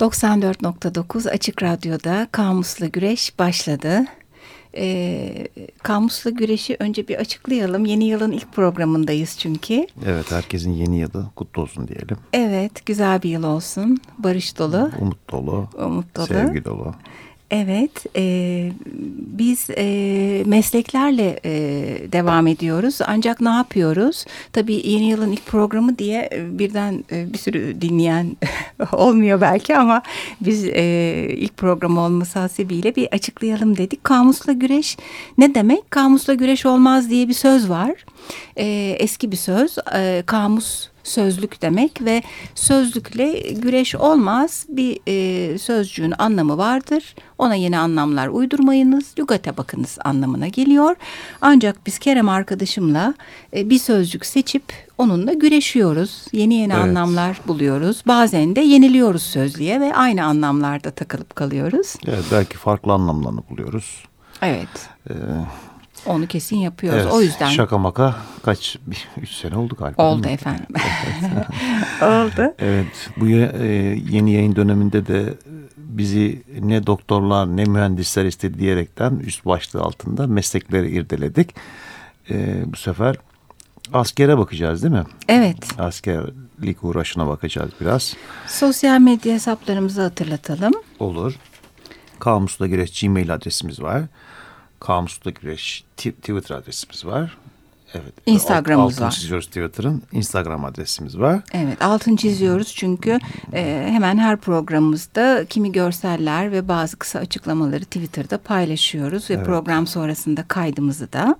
94.9 Açık Radyo'da Kamusla Güreş başladı. Ee, Kamusla Güreş'i önce bir açıklayalım. Yeni yılın ilk programındayız çünkü. Evet, herkesin yeni yılı kutlu olsun diyelim. Evet, güzel bir yıl olsun. Barış dolu. Umut dolu. Umut dolu. Sevgi dolu. Evet, e, biz e, mesleklerle e, devam ediyoruz. Ancak ne yapıyoruz? Tabii yeni yılın ilk programı diye e, birden e, bir sürü dinleyen olmuyor belki ama biz e, ilk program olması hasebiyle bir açıklayalım dedik. Kamusla güreş ne demek? Kamusla güreş olmaz diye bir söz var. E, eski bir söz. E, kamus sözlük demek ve sözlükle güreş olmaz. Bir e, sözcüğün anlamı vardır. Ona yeni anlamlar uydurmayınız. Lügate bakınız anlamına geliyor. Ancak biz Kerem arkadaşımla e, bir sözcük seçip onunla güreşiyoruz. Yeni yeni evet. anlamlar buluyoruz. Bazen de yeniliyoruz sözlüğe ve aynı anlamlarda takılıp kalıyoruz. Evet, belki farklı anlamlarını buluyoruz. Evet. Ee, onu kesin yapıyoruz. Evet, o yüzden. Şaka maka kaç? Bir, üç sene oldu galiba. Oldu efendim. oldu. Evet. Bu e, yeni yayın döneminde de bizi ne doktorlar ne mühendisler istedi diyerekten üst başlığı altında meslekleri irdeledik. E, bu sefer askere bakacağız değil mi? Evet. Askerlik uğraşına bakacağız biraz. Sosyal medya hesaplarımızı hatırlatalım. Olur. Kamusla Güreş Gmail adresimiz var. Kamusla Güreş Twitter adresimiz var. Evet. Instagram'ımız altın var. çiziyoruz Twitter'ın. Instagram adresimiz var. Evet altın çiziyoruz çünkü e, hemen her programımızda kimi görseller ve bazı kısa açıklamaları Twitter'da paylaşıyoruz. Ve evet. program sonrasında kaydımızı da.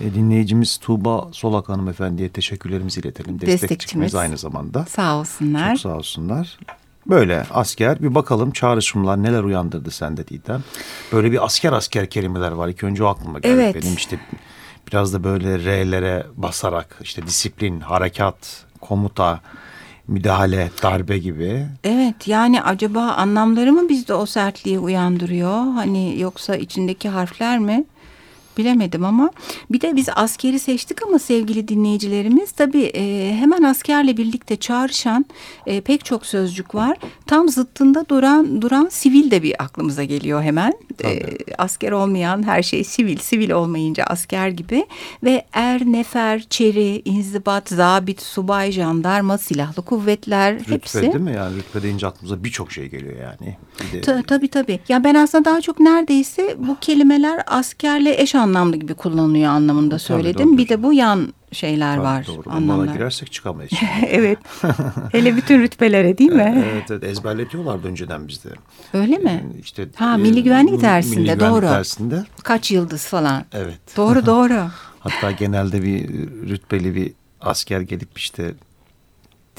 E, dinleyicimiz Tuğba Solak hanımefendiye teşekkürlerimizi iletelim. Destekçimiz aynı zamanda. Sağ olsunlar. Çok sağ olsunlar. Böyle asker bir bakalım çağrışımlar neler uyandırdı sende Didem. Böyle bir asker asker kelimeler var. İlk önce o aklıma geldi evet. benim işte biraz da böyle R'lere basarak işte disiplin, harekat, komuta, müdahale, darbe gibi. Evet yani acaba anlamları mı bizde o sertliği uyandırıyor? Hani yoksa içindeki harfler mi? Bilemedim ama bir de biz askeri seçtik ama sevgili dinleyicilerimiz tabii e, hemen askerle birlikte çağrışan e, pek çok sözcük var. Tam zıttında duran duran sivil de bir aklımıza geliyor hemen. E, asker olmayan her şey sivil, sivil olmayınca asker gibi ve er, nefer, çeri, inzibat, zabit, subay, jandarma, silahlı kuvvetler rütbe, hepsi. Rütbe değil mi yani rütbe deyince aklımıza birçok şey geliyor yani. Bir de... Tabii tabii. Ya ben aslında daha çok neredeyse bu kelimeler askerle eş anlamlı gibi kullanılıyor anlamında söyledim. Tabii, bir de bu yan şeyler Tabii, var. Doğru. Anlamlar. Bana girersek çıkamayız. evet. Hele bütün rütbelere değil mi? evet, evet ezberletiyorlardı önceden bizde. Öyle mi? Yani işte ha milli e, güvenlik dersinde milli güvenlik doğru. Dersinde. Kaç yıldız falan. Evet. Doğru doğru. Hatta genelde bir rütbeli bir asker gelip işte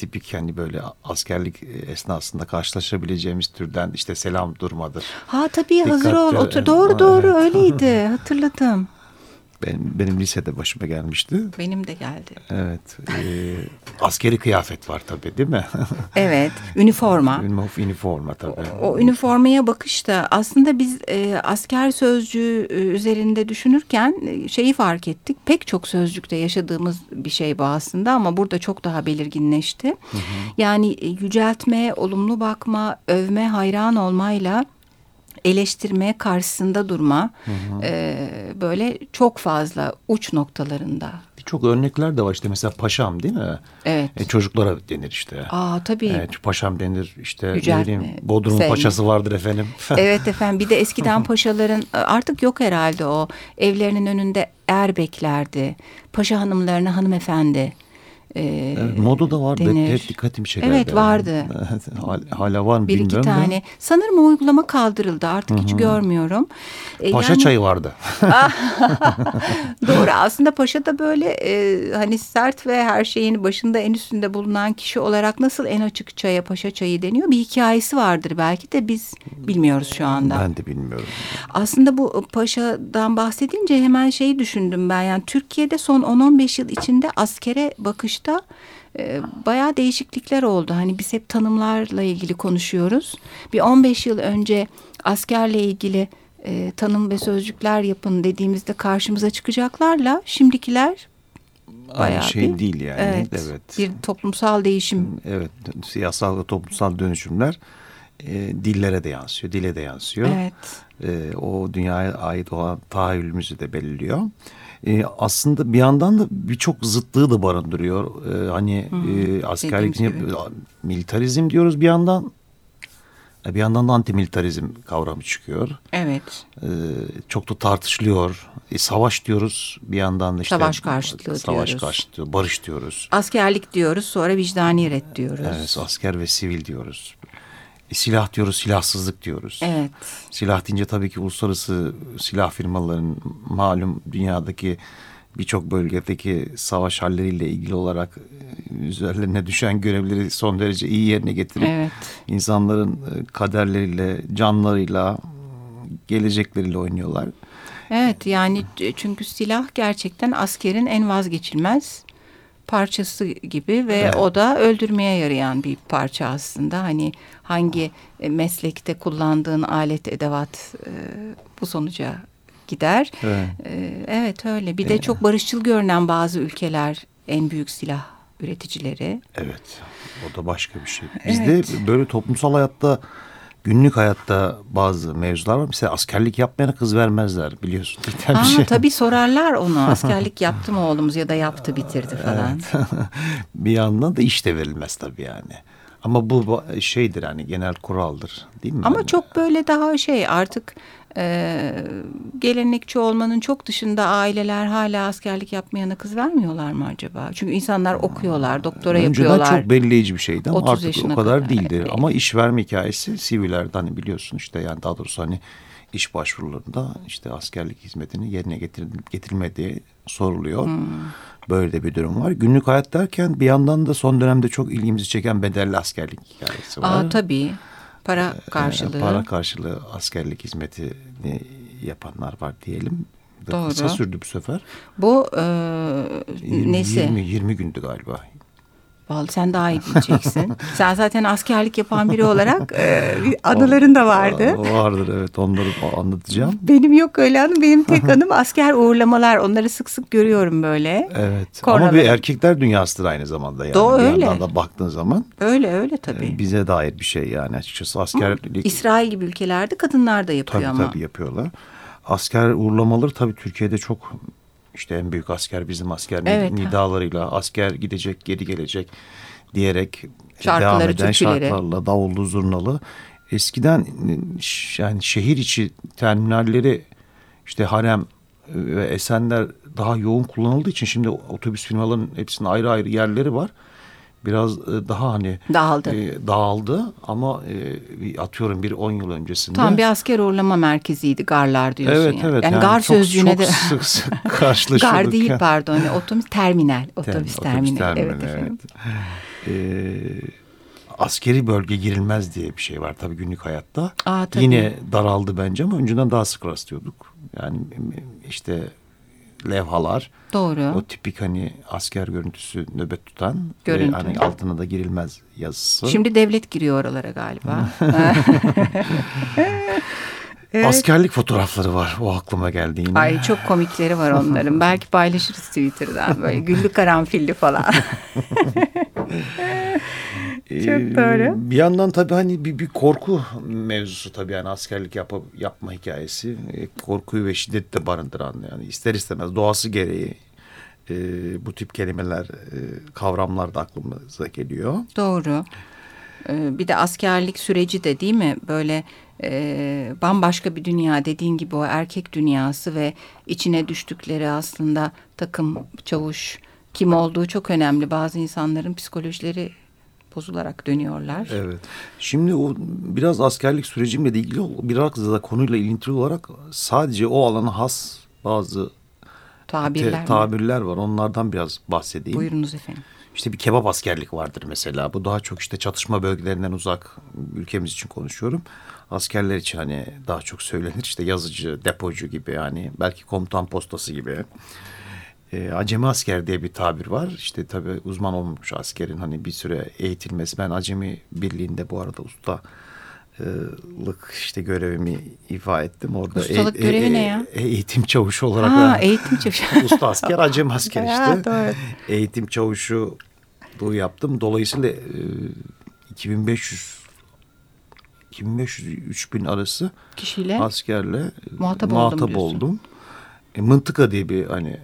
tipik yani böyle askerlik esnasında karşılaşabileceğimiz türden işte selam durmadır. Ha tabii Dikkatli, hazır ol. Otur. Doğru doğru evet. öyleydi. Hatırladım. Benim, benim lisede başıma gelmişti. Benim de geldi. Evet. E, askeri kıyafet var tabii değil mi? evet. Üniforma. Üniforma tabii. O, o üniformaya bakışta aslında biz e, asker sözcüğü e, üzerinde düşünürken e, şeyi fark ettik. Pek çok sözcükte yaşadığımız bir şey bu aslında ama burada çok daha belirginleşti. Hı hı. Yani e, yüceltme, olumlu bakma, övme, hayran olmayla eleştirmeye karşısında durma hı hı. E, böyle çok fazla uç noktalarında. Birçok örnekler de var işte mesela paşam değil mi? Evet. E, çocuklara denir işte. Aa tabii. Evet paşam denir işte Yüceltme, bileyim, Bodrum sevme. paşası vardır efendim. evet efendim bir de eskiden paşaların artık yok herhalde o evlerinin önünde er beklerdi. Paşa hanımlarına hanımefendi e, evet, moda da var. Denir. Hep dikkatimi çekerdi. Evet vardı. Hala var mı Bir iki tane. Da. Sanırım o uygulama kaldırıldı. Artık Hı-hı. hiç görmüyorum. E, paşa yani... çayı vardı. Doğru. Aslında paşa da böyle e, hani sert ve her şeyin başında en üstünde bulunan kişi olarak nasıl en açık çaya paşa çayı deniyor? Bir hikayesi vardır belki de biz bilmiyoruz şu anda. Ben de bilmiyorum. Aslında bu paşadan bahsedince hemen şeyi düşündüm ben. Yani Türkiye'de son 10-15 yıl içinde askere bakış sonuçta e, bayağı değişiklikler oldu. Hani biz hep tanımlarla ilgili konuşuyoruz. Bir 15 yıl önce askerle ilgili e, tanım ve sözcükler yapın dediğimizde karşımıza çıkacaklarla şimdikiler bayağı Aynı şey bir, değil yani. Evet, evet. Bir toplumsal değişim. Evet, siyasal ve toplumsal dönüşümler e, dillere de yansıyor, dile de yansıyor. Evet. E, o dünyaya ait olan tahayyülümüzü de belirliyor. E, aslında bir yandan da birçok zıtlığı da barındırıyor. E, hani e, askerlik, militarizm diyoruz bir yandan. E, bir yandan da antimilitarizm kavramı çıkıyor. Evet. Ee, çok da tartışılıyor. E, savaş diyoruz bir yandan da işte. Savaş karşıtlığı savaş diyoruz. karşıtlığı, barış diyoruz. Askerlik diyoruz sonra vicdani red diyoruz. Evet asker ve sivil diyoruz. E, silah diyoruz silahsızlık diyoruz. Evet. Silah deyince tabii ki uluslararası silah firmaların malum dünyadaki birçok bölgedeki savaş halleriyle ilgili olarak e, üzerlerine düşen görevleri son derece iyi yerine getirip evet. insanların e, kaderleriyle, canlarıyla, gelecekleriyle oynuyorlar. Evet yani çünkü silah gerçekten askerin en vazgeçilmez parçası gibi ve evet. o da öldürmeye yarayan bir parça aslında. Hani hangi e, meslekte kullandığın alet edevat bu sonuca gider. Evet, ee, evet öyle. Bir de evet. çok barışçıl görünen bazı ülkeler en büyük silah üreticileri. Evet. O da başka bir şey. Bizde evet. böyle toplumsal hayatta günlük hayatta bazı mevzular var. Mesela askerlik yapmayana kız vermezler biliyorsun. Aa, bir şey. Tabii sorarlar onu. Askerlik yaptı mı oğlumuz ya da yaptı bitirdi falan. Evet. bir yandan da iş de verilmez tabii yani. Ama bu şeydir hani genel kuraldır değil mi? Ama yani? çok böyle daha şey artık e, gelenekçi olmanın çok dışında aileler hala askerlik yapmayana kız vermiyorlar mı acaba? Çünkü insanlar okuyorlar, doktora Önceden yapıyorlar. Önceden çok belirleyici bir şeydi ama artık o kadar kadar değildi. Evet. Ama iş verme hikayesi sivillerde hani biliyorsun işte yani daha doğrusu hani iş başvurularında işte askerlik hizmetini yerine getirilip getirilmediği soruluyor. Hmm. Böyle de bir durum var. Günlük hayat derken bir yandan da son dönemde çok ilgimizi çeken bedelli askerlik hikayesi var. Aa, tabii. Para karşılığı. Para karşılığı askerlik hizmetini yapanlar var diyelim. Doğru. Kısa sürdü bu sefer. Bu e, 20, nesi? 20, 20 gündü galiba. Vallahi sen daha iyi bileceksin. sen zaten askerlik yapan biri olarak e, anıların da vardı. Vardır evet onları anlatacağım. Benim yok öyle anım. Benim tek anım asker uğurlamalar. Onları sık sık görüyorum böyle. Evet Kornaları. ama bir erkekler dünyasıdır aynı zamanda. Yani. Doğru bir öyle. yandan da baktığın zaman. Öyle öyle tabii. Bize dair bir şey yani açıkçası askerlik. İsrail gibi ülkelerde kadınlar da yapıyor tabii, ama. Tabii yapıyorlar. Asker uğurlamaları tabii Türkiye'de çok işte en büyük asker bizim asker evet. nidalarıyla asker gidecek geri gelecek diyerek Şarkıları, devam eden türküleri. şarkılarla davullu zurnalı. Eskiden yani şehir içi terminalleri işte harem ve esenler daha yoğun kullanıldığı için şimdi otobüs firmalarının hepsinin ayrı ayrı yerleri var biraz e, daha hani dağıldı. E, dağıldı ama e, atıyorum bir 10 yıl öncesinde. Tam bir asker uğurlama merkeziydi garlar diyorsun evet, yani. Evet yani, yani gar çok, sözcüğüne çok de sık sık karşılaşıyorduk. gar değil pardon otobüs terminal. Otobüs terminal. terminal. Evet efendim. Evet. Ee, askeri bölge girilmez diye bir şey var tabii günlük hayatta. Aa, tabii. Yine daraldı bence ama önceden daha sık rastlıyorduk. Yani işte levhalar. Doğru. O tipik hani asker görüntüsü nöbet tutan. Görüntü. Ve hani altına da girilmez yazısı. Şimdi devlet giriyor oralara galiba. evet. Askerlik fotoğrafları var. O aklıma geldi yine. Ay çok komikleri var onların. Belki paylaşırız Twitter'dan böyle güllü karanfilli falan. Çok doğru. Bir yandan tabii hani bir, bir korku mevzusu tabii yani askerlik yap, yapma hikayesi. Korkuyu ve şiddeti de barındıran yani ister istemez doğası gereği e, bu tip kelimeler, e, kavramlar da aklımıza geliyor. Doğru. Ee, bir de askerlik süreci de değil mi böyle e, bambaşka bir dünya dediğin gibi o erkek dünyası ve içine düştükleri aslında takım, çavuş kim olduğu çok önemli. Bazı insanların psikolojileri bozularak dönüyorlar. Evet. Şimdi o biraz askerlik sürecimle de ilgili biraz da konuyla ilintili olarak sadece o alana has bazı tabirler, te, tabirler var. Onlardan biraz bahsedeyim. Buyurunuz efendim. İşte bir kebap askerlik vardır mesela. Bu daha çok işte çatışma bölgelerinden uzak ülkemiz için konuşuyorum. Askerler için hani daha çok söylenir işte yazıcı, depocu gibi yani belki komutan postası gibi. E, acemi asker diye bir tabir var. İşte tabii uzman olmuş askerin hani bir süre eğitilmesi. Ben acemi birliğinde bu arada usta lık işte görevimi ifa ettim. Orada Ustalık e, görevi e, ne ya? Eğitim çavuşu olarak. Ha, eğitim çavuşu. usta asker, acem asker işte. Doğru. Eğitim çavuşu yaptım. Dolayısıyla e, 2500 2500-3000 arası kişiyle askerle muhatap, muhatap oldum. oldum. E, mıntıka diye bir hani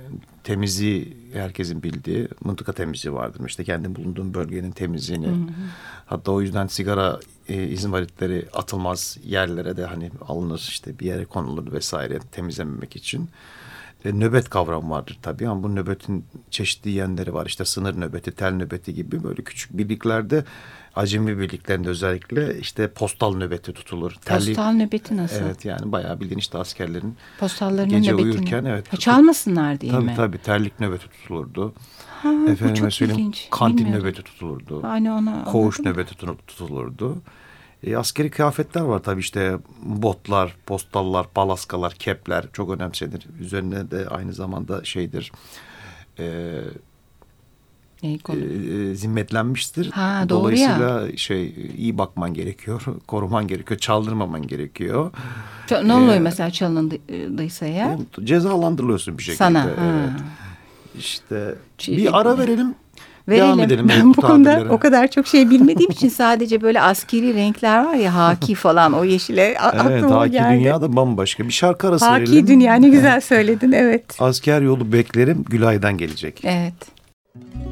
temizliği herkesin bildiği mıntıka temizliği vardır. İşte kendi bulunduğum bölgenin temizliğini. Hı hı. Hatta o yüzden sigara e, izmaritleri atılmaz yerlere de hani alınır işte bir yere konulur vesaire temizlememek için. E, nöbet kavramı vardır tabii ama bu nöbetin çeşitli yönleri var. İşte sınır nöbeti, tel nöbeti gibi böyle küçük birliklerde acemi birliklerinde özellikle işte postal nöbeti tutulur. Telli, postal nöbeti nasıl? Evet yani bayağı bildiğin işte askerlerin Postallarının gece nöbetini. uyurken evet. Ha, çalmasınlar diye tabii, mi? Tabii terlik nöbeti tutulurdu. Ha, Efendime bu çok söyleyeyim ilginç. kantin nöbeti tutulurdu. Hani ona Koğuş nöbeti tutulurdu. E, askeri kıyafetler var tabii işte botlar, postallar, palaskalar, kepler çok önemsenir. Üzerine de aynı zamanda şeydir e? E, zimmetlenmiştir. Ha, doğru Dolayısıyla şey iyi bakman gerekiyor, koruman gerekiyor, çaldırmaman gerekiyor. Ç- ne oluyor e, mesela çalındıysa ya? Cezalandırılıyorsun bir şekilde. Sana. Ha. Evet. İşte Şey- bir ara verelim. Verelim. Devam edelim. Ben bu konuda o kadar çok şey bilmediğim için sadece böyle askeri renkler var ya haki falan o yeşile Evet, aklıma Haki geldi. Dünya da bambaşka. Bir şarkı arası Haki verelim. Dünya ne güzel söyledin evet. Asker yolu beklerim Gülay'dan gelecek. Evet. Asker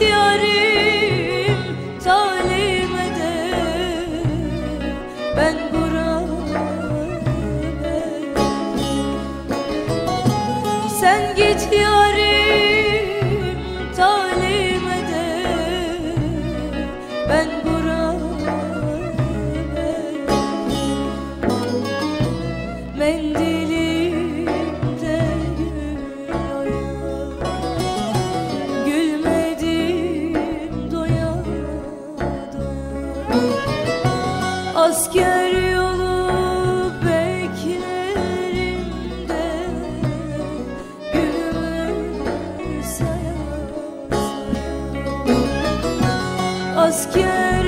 Sen Asker yolu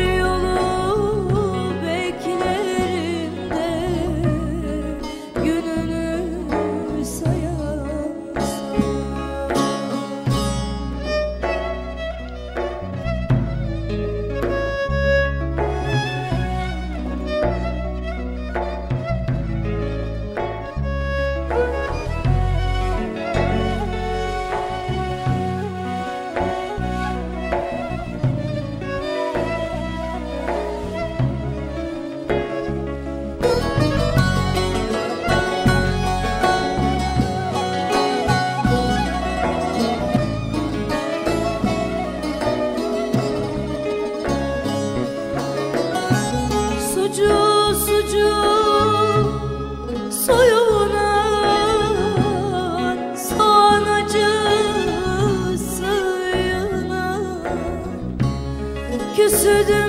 Küsüdüm de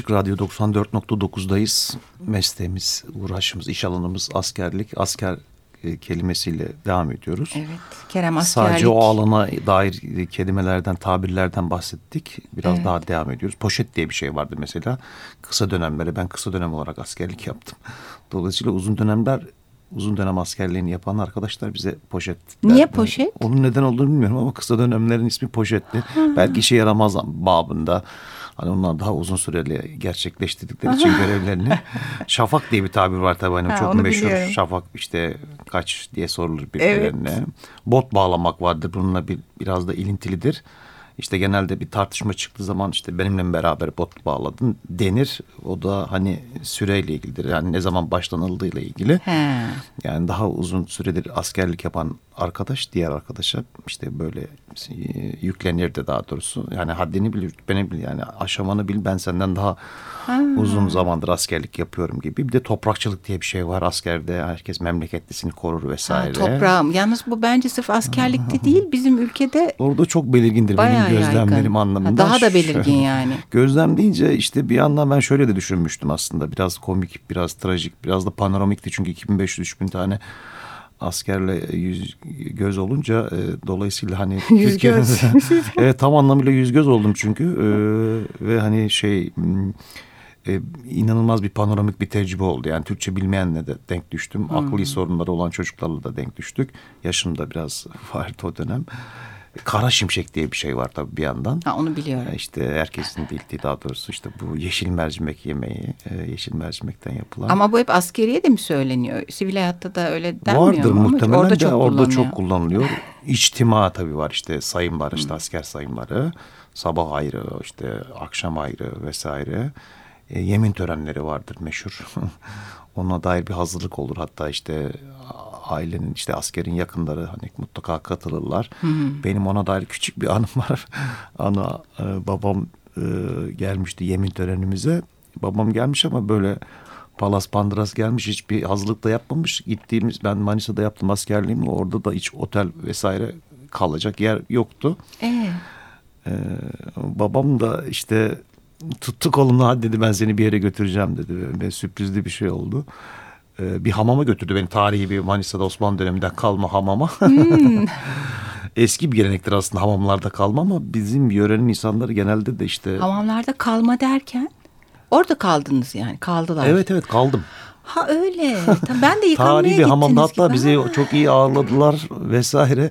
Açık Radyo 94.9'dayız. Mesleğimiz, uğraşımız, iş alanımız askerlik. Asker e, kelimesiyle devam ediyoruz. Evet. Kerem askerlik. Sadece o alana dair kelimelerden, tabirlerden bahsettik. Biraz Evet. daha devam ediyoruz. Poşet diye bir şey vardı mesela. Kısa dönemleri ben kısa dönem olarak askerlik yaptım. Dolayısıyla uzun dönemler uzun dönem askerliğini yapan arkadaşlar bize poşet Niye derdi. poşet? Onun neden olduğunu bilmiyorum ama kısa dönemlerin ismi poşetti. Belki işe yaramaz babında. Hani onlar daha uzun süreli gerçekleştirdikleri için görevlerini. Şafak diye bir tabir var tabii hani Ha, çok meşhur. biliyorum. Şafak işte kaç diye sorulur birbirlerine. Bot bağlamak vardır bununla bir, biraz da ilintilidir. İşte genelde bir tartışma çıktığı zaman işte benimle beraber bot bağladın denir. O da hani süreyle ilgilidir. Yani ne zaman başlanıldığıyla ilgili. He. Yani daha uzun süredir askerlik yapan arkadaş diğer arkadaşa işte böyle e, yüklenirdi daha doğrusu. Yani haddini bil, beni bil yani aşamanı bil ben senden daha uzun zamandır askerlik yapıyorum gibi. Bir de toprakçılık diye bir şey var askerde. Herkes memleketlisini korur Ha, vesaire. toprağım. Yalnız bu bence sırf askerlikte değil bizim ülkede Orada çok belirgindir bayağı benim gözlemlerim yaygın. anlamında. Ha, Daha da belirgin yani. Gözlem deyince işte bir yandan ben şöyle de düşünmüştüm aslında. Biraz komik, biraz trajik, biraz da panoramikti. Çünkü 2500-3000 tane askerle yüz göz olunca e, dolayısıyla hani Yüz göz. evet tam anlamıyla yüz göz oldum çünkü E, ve hani şey e, inanılmaz bir panoramik bir tecrübe oldu. Yani Türkçe bilmeyenle de denk düştüm. Hmm. Akli sorunları olan çocuklarla da denk düştük. Yaşım da biraz vardı o dönem. Kara şimşek diye bir şey var tabii bir yandan. ha, onu biliyorum. E, İşte herkesin bildiği daha doğrusu işte bu yeşil mercimek yemeği, e, yeşil mercimekten yapılan. Ama bu hep askeriye de mi söyleniyor? Sivil hayatta da öyle denmiyor Vardır mu? Muhtemelen orada de çok orada kullanılıyor. çok kullanılıyor. İçtima tabii var işte sayımlar işte asker sayımları. Sabah ayrı işte akşam ayrı vesaire. E, yemin törenleri vardır meşhur. Ona dair bir hazırlık olur hatta işte ailenin işte askerin yakınları hani mutlaka katılırlar. Benim ona dair küçük bir anım var. Ana e, babam e, gelmişti yemin törenimize. Babam gelmiş ama böyle Palas Pandras gelmiş hiçbir hazırlık da yapmamış. Gittiğimiz ben Manisa'da yaptım askerliğimi orada da hiç otel vesaire kalacak yer yoktu. Ee, Ee, babam da işte tuttu kolumla hadi dedi ben seni bir yere götüreceğim dedi. Ve sürprizli bir şey oldu. Ee, bir hamama götürdü beni tarihi bir Manisa'da Osmanlı döneminden kalma hamama. Eski bir gelenektir aslında hamamlarda kalma ama bizim yörenin insanları genelde de işte... hamamlarda kalma derken orada kaldınız yani kaldılar. Evet evet kaldım. Ha öyle. Ben de yıkanmaya Tarihi bir hamamda hatta gibi. bizi Ha. çok iyi ağırladılar vesaire.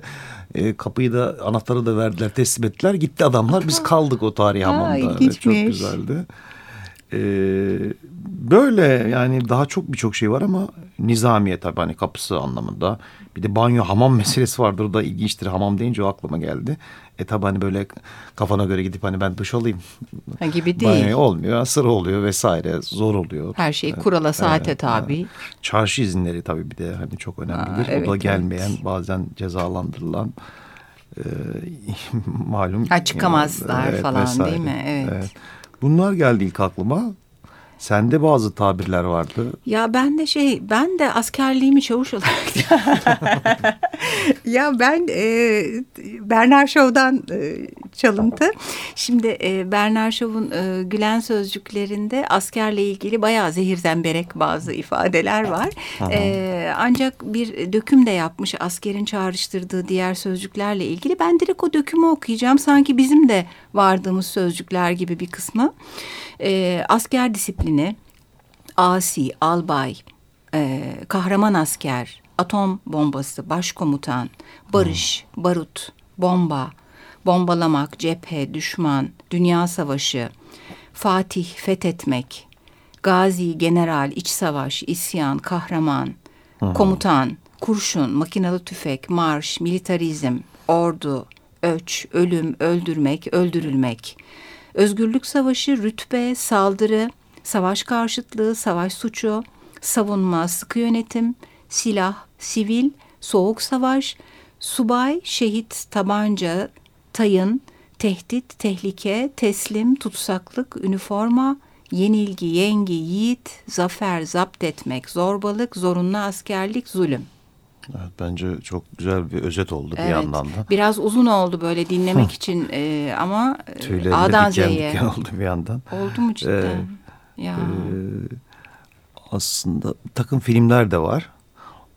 E, kapıyı da anahtarı da verdiler teslim ettiler. Gitti adamlar biz kaldık o tarihi Ha, hamamda. Evet, çok güzeldi. E, böyle yani daha çok birçok şey var ama nizamiye tabii hani kapısı anlamında. Bir de banyo hamam meselesi vardır da ilginçtir. Hamam deyince o aklıma geldi. E tabii hani böyle kafana göre gidip hani ben duş alayım. Ha, gibi değil. Banyo olmuyor sıra oluyor vesaire zor oluyor. Her şey kurala saate tabi. Çarşı izinleri tabii bir de hani çok önemlidir. Aa, evet, o da evet. gelmeyen bazen cezalandırılan e, malum. Ha, çıkamazlar falan, değil mi? Evet. Bunlar geldi ilk aklıma. Sende bazı tabirler vardı. Ya ben de şey ben de askerliğimi çavuş olarak ya ben e, Bernard Shaw'dan e, çalıntı. Şimdi e, Bernard Shaw'un e, Gülen sözcüklerinde askerle ilgili bayağı zehir zemberek bazı ifadeler var. E, ancak bir döküm de yapmış askerin çağrıştırdığı diğer sözcüklerle ilgili. Ben direkt o dökümü okuyacağım. Sanki bizim de vardığımız sözcükler gibi bir kısmı. E, asker disiplini, asi, albay, e, kahraman asker, atom bombası, başkomutan, barış, barut, bomba, bombalamak, cephe, düşman, dünya savaşı, Fatih, fethetmek, gazi, general, iç savaş, isyan, kahraman, komutan, kurşun, makinalı tüfek, marş, militarizm, ordu, öç, ölüm, öldürmek, öldürülmek, özgürlük savaşı, rütbe, saldırı, savaş karşıtlığı, savaş suçu, savunma, sıkı yönetim, silah, sivil, soğuk savaş, subay, şehit, tabanca, tayın, tehdit, tehlike, teslim, tutsaklık, üniforma, yenilgi, yengi, yiğit, zafer, zapt etmek, zorbalık, zorunlu askerlik, zulüm. Evet, bence çok güzel bir özet oldu bir Evet. yandan da. Biraz uzun oldu böyle dinlemek için e, ama e, Tüylerimde A'dan Z'ye. oldu bir yandan. Oldu mu cidden? Evet. Ya. Aslında bir takım filmler de var.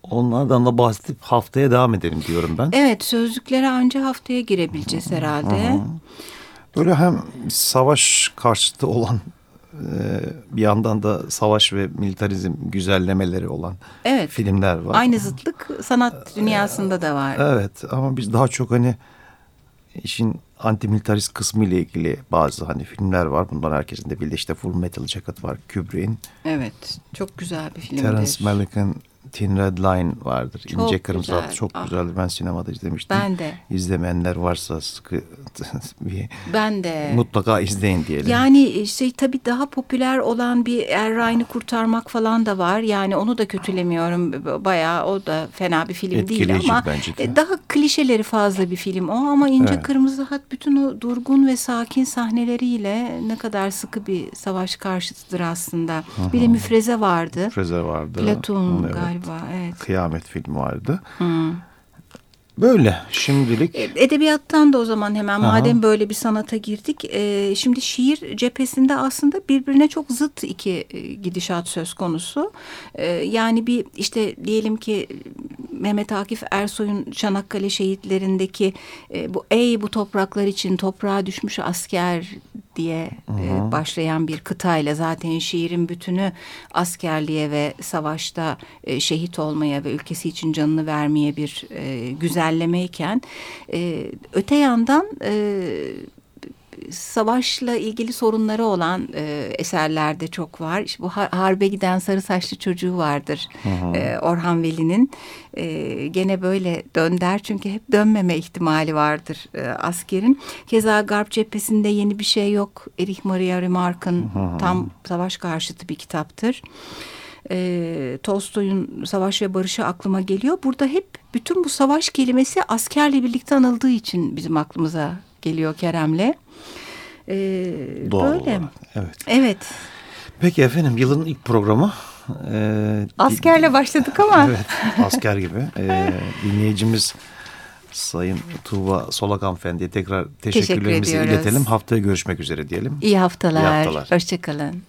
Onlardan da bahsedip haftaya devam edelim diyorum ben. Evet sözlüklere anca haftaya girebileceğiz herhalde. Böyle hem savaş karşıtı olan e, bir yandan da savaş ve militarizm güzellemeleri olan Evet. filmler var. Aynı zıtlık sanat dünyasında da var. Evet ama biz daha çok hani işin antimilitarist kısmı ile ilgili bazı hani filmler var. Bundan herkesin de bildiği işte Full Metal Jacket var Kubrick'in. Evet. Çok güzel bir filmdir. Terence Malick'in Thin Red Line vardır. Çok İnce Kırmızı güzel. Hat çok Ah. güzeldi. Ben sinemada izlemiştim. Ben de. İzlemeyenler varsa sıkı bir Ben de. mutlaka izleyin diyelim. Yani şey tabii daha popüler olan bir Er Ryan'ı kurtarmak falan da var. Yani onu da kötülemiyorum. Bayağı o da fena bir film değil Etkileyici ama bence de. e, daha klişeleri fazla bir film o ama İnce Evet. Kırmızı Hat bütün o durgun ve sakin sahneleriyle ne kadar sıkı bir savaş karşıtıdır aslında. Bir de Müfreze vardı. Fraser vardı. Platon Evet. galiba evet. Kıyamet filmi vardı. Böyle şimdilik E, Edebiyattan da o zaman hemen Aha. madem böyle bir sanata girdik. e, şimdi şiir cephesinde aslında birbirine çok zıt iki e, gidişat söz konusu. E, yani bir işte diyelim ki Mehmet Akif Ersoy'un Çanakkale şehitlerindeki e, bu ey bu topraklar için toprağa düşmüş asker diye e, başlayan bir kıtayla zaten şiirin bütünü askerliğe ve savaşta e, şehit olmaya ve ülkesi için canını vermeye bir e, güzellemeyken e, öte yandan e, savaşla ilgili sorunları olan e, eserlerde çok var. İşte bu har- harbe giden sarı saçlı çocuğu vardır e, Orhan Veli'nin. E, gene böyle dön der çünkü hep dönmeme ihtimali vardır e, askerin. Keza Garp cephesinde yeni bir şey yok. Erich Maria Remarque'ın tam savaş karşıtı bir kitaptır. E, Tolstoy'un Savaş ve Barış'ı aklıma geliyor. Burada hep bütün bu savaş kelimesi askerle birlikte anıldığı için bizim aklımıza geliyor Kerem'le. E, doğal böyle. olarak. Evet. Evet. Peki efendim yılın ilk programı. Ee, Askerle başladık ama. Evet asker gibi. Ee, dinleyicimiz Sayın Tuğba Solak Hanımefendi'ye tekrar Teşekkür teşekkürlerimizi ediyoruz. iletelim. Haftaya görüşmek üzere diyelim. İyi haftalar. İyi haftalar. Hoşçakalın.